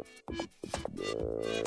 うん。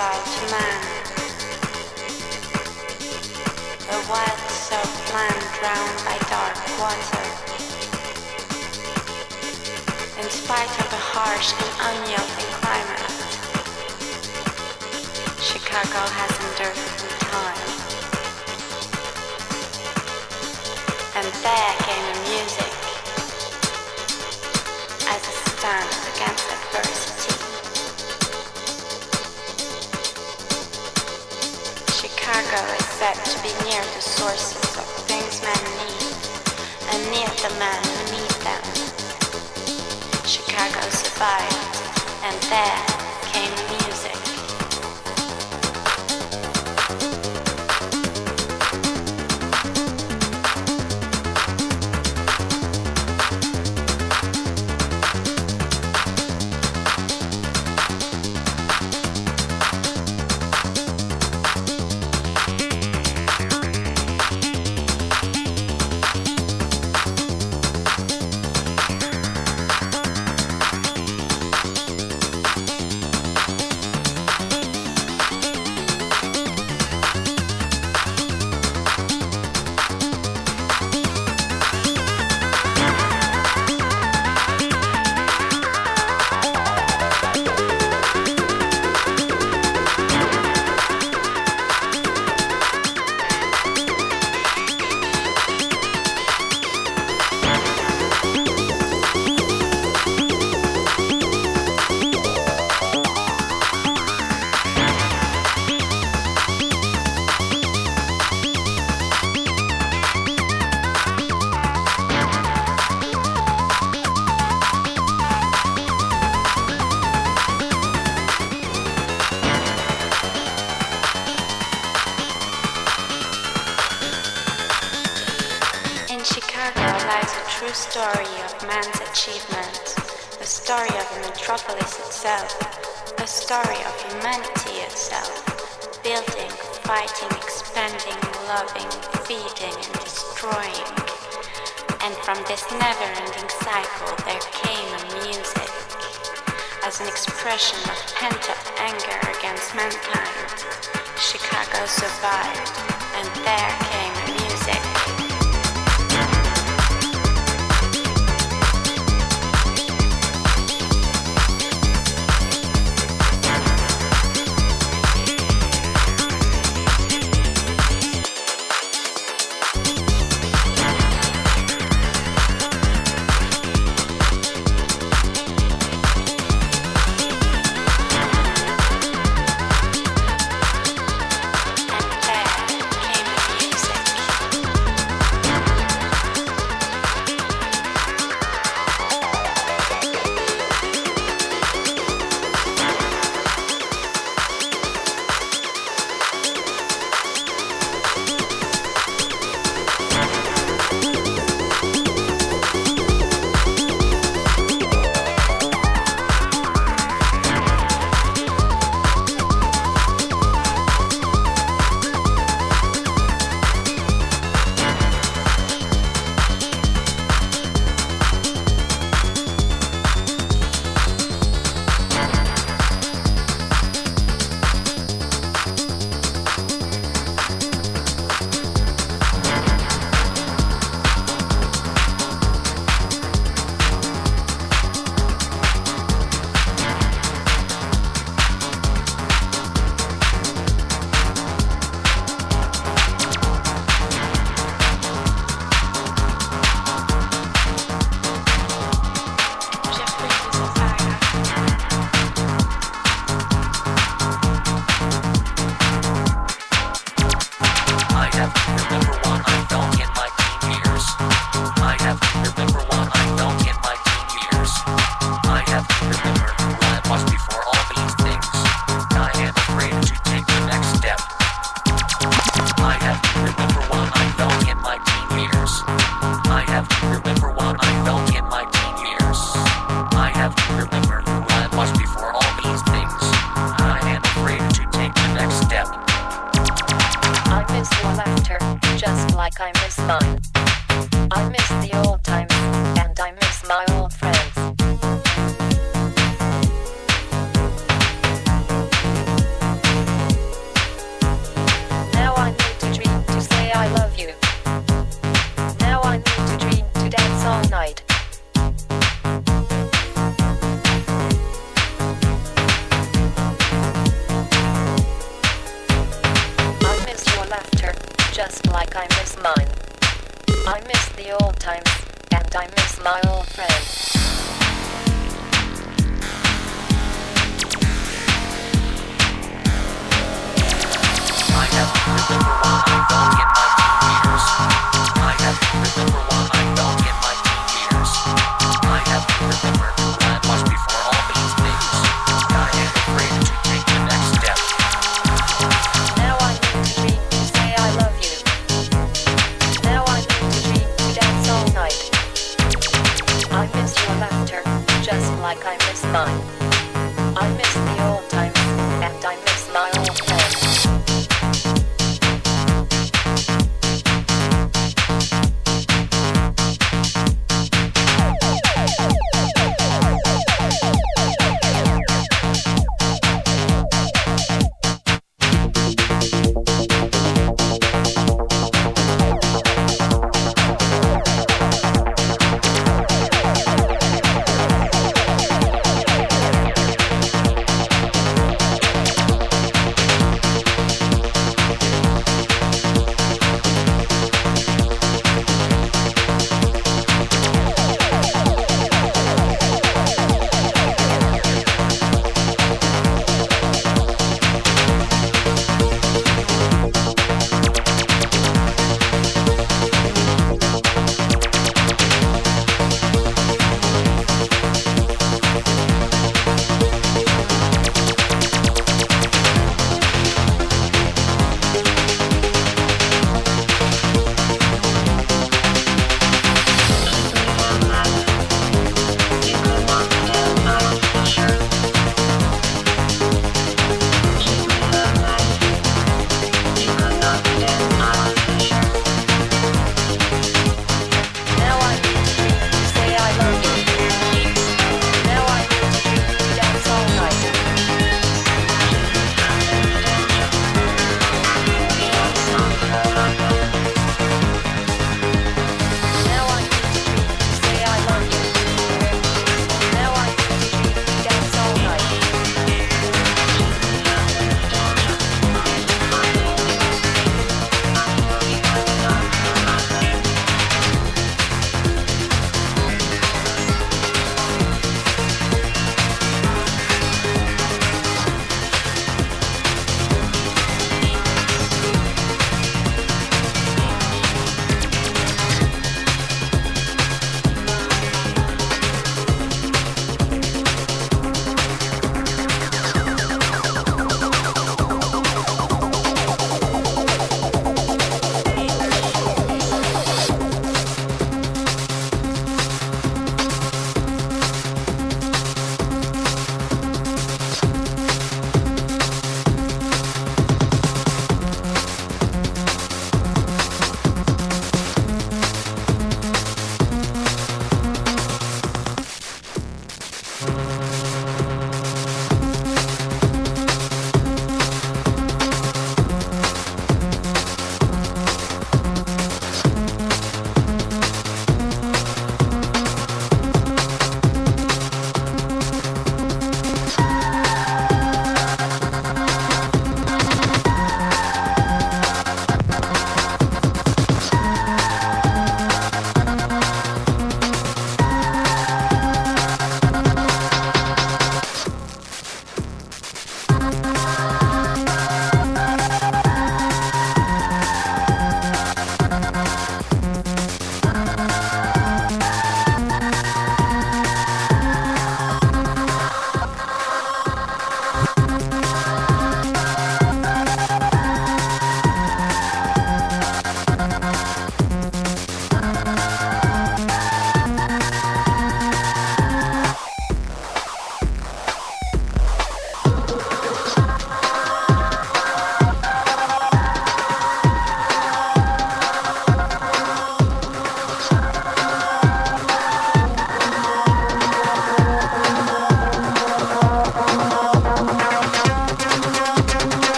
To man. A wild land drowned by dark water. In spite of a harsh and unyielding climate, Chicago has endured through time. And there came the music To be near the sources of things men need and near the men who need them. Chicago survived, and there achievement, a story of the metropolis itself, a story of humanity itself, building, fighting, expanding, loving, feeding, and destroying. And from this never-ending cycle there came a music, as an expression of pent-up anger against mankind. Chicago survived, and there came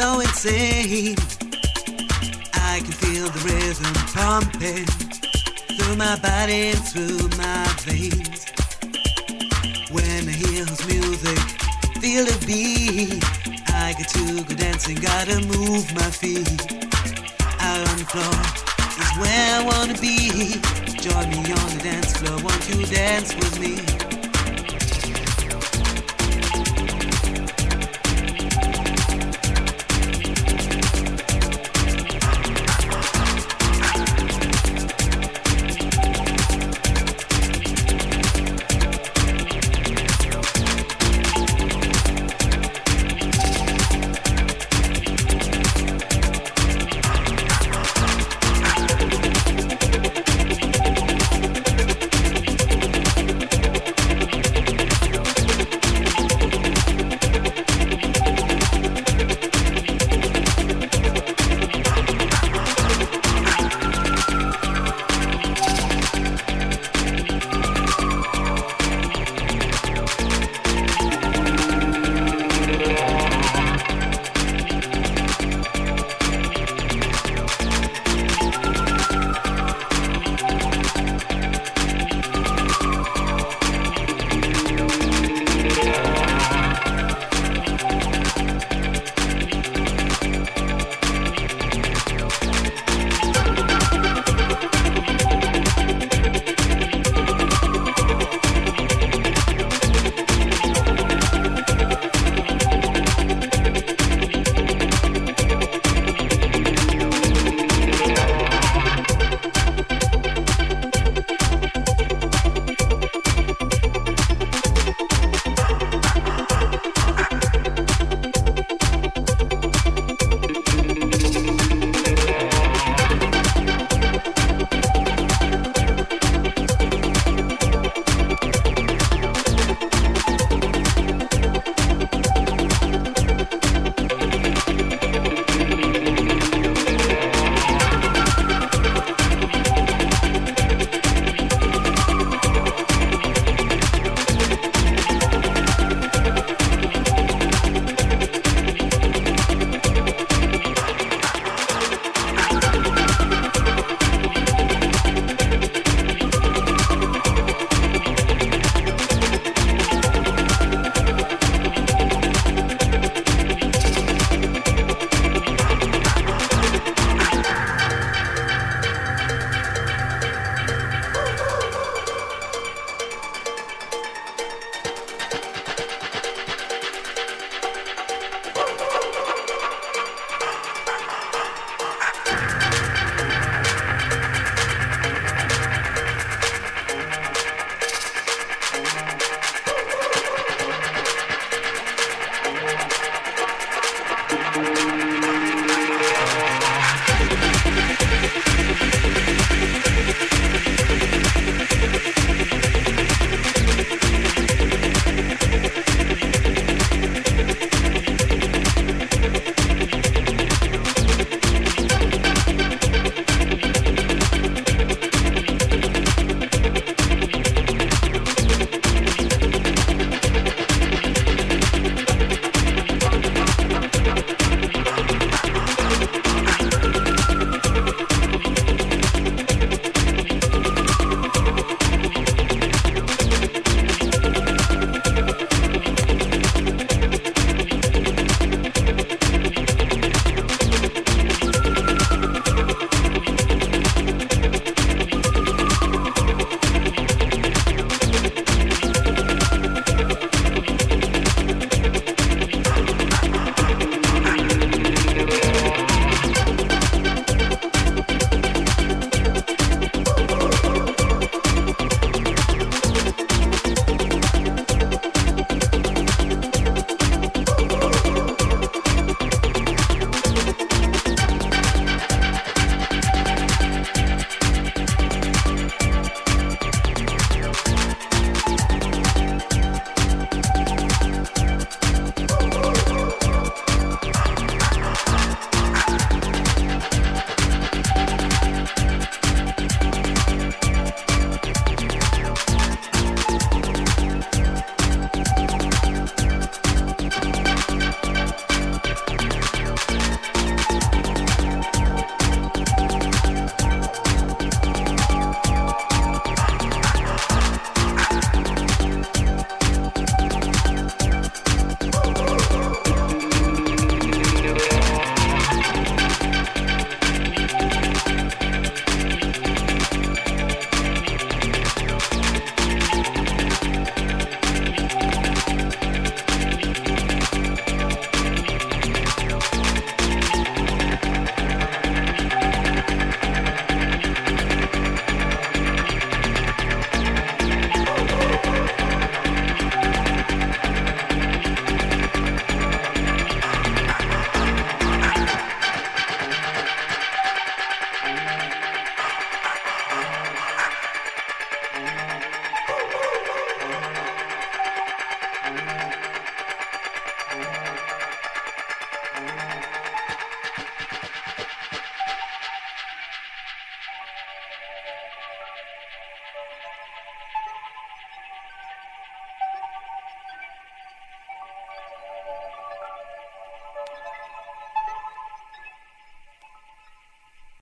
so insane. I can feel the rhythm pumping through my body and through my veins. When I hear his music, feel the beat. I get to go dancing, gotta move my feet. Out on the floor is where I wanna be. Join me on the dance floor, won't you dance with me?